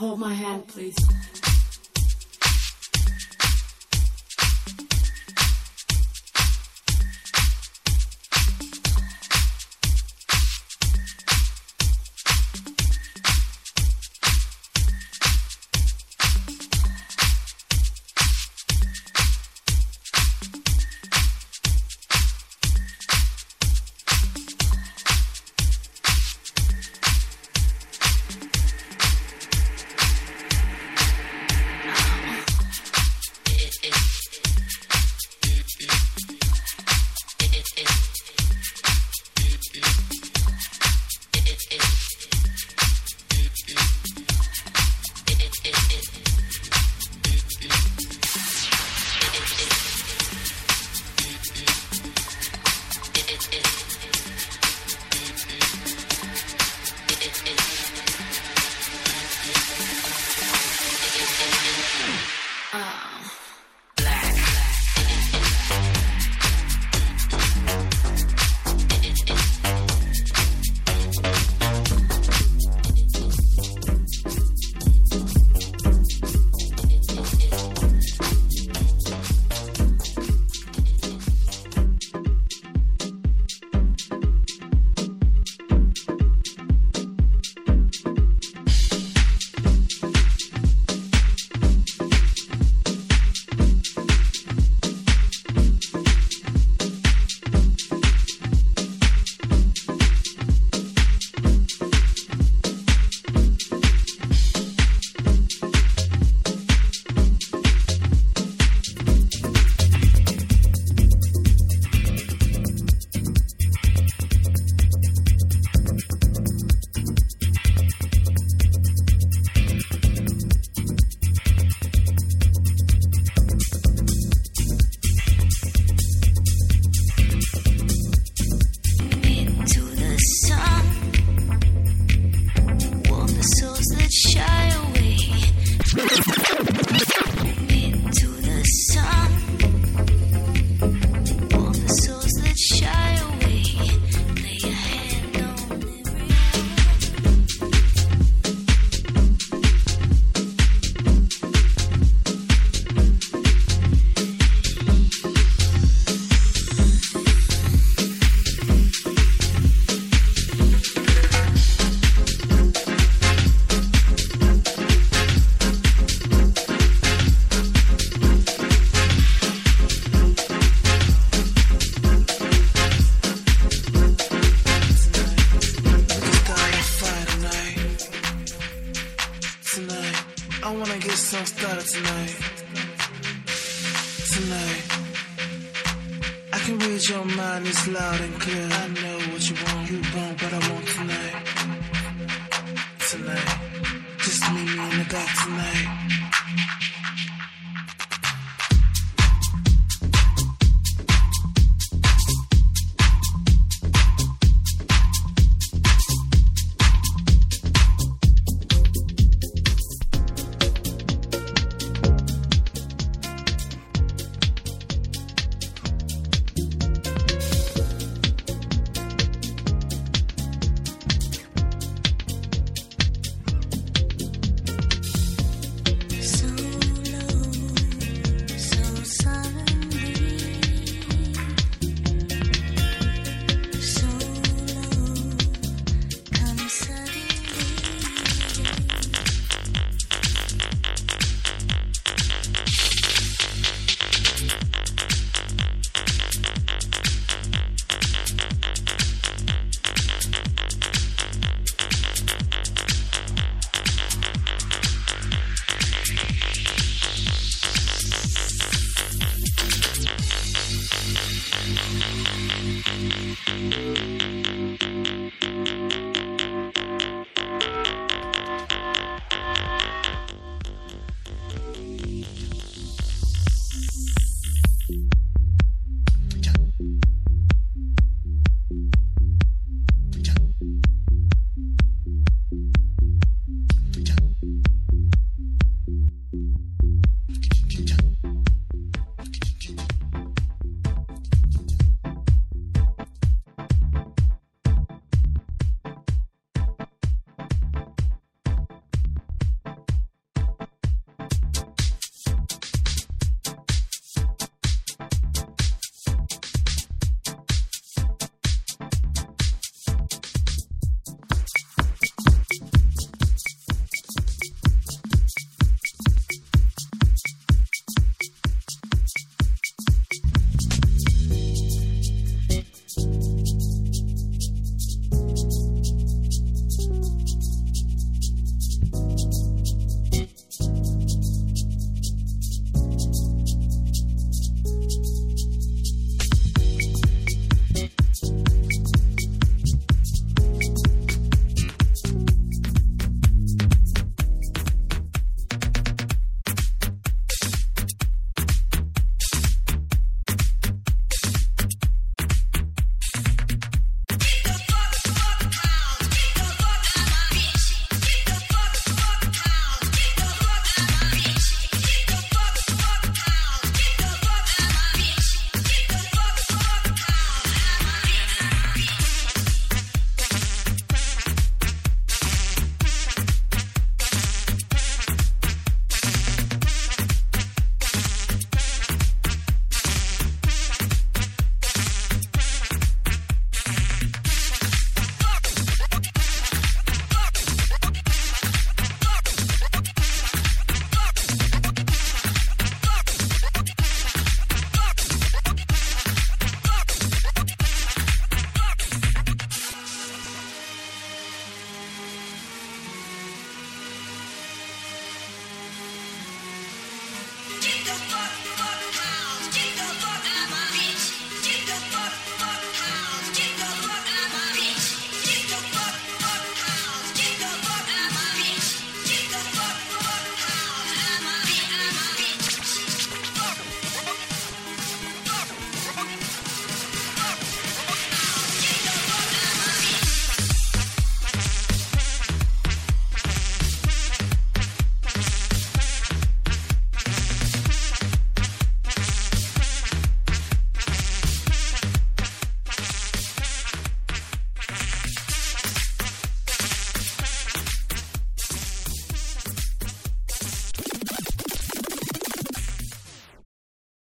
Hold my hand, please. Tonight, I can read your mind, it's loud and clear. I know what you want, you want what I want tonight. Tonight, just meet me in the back tonight.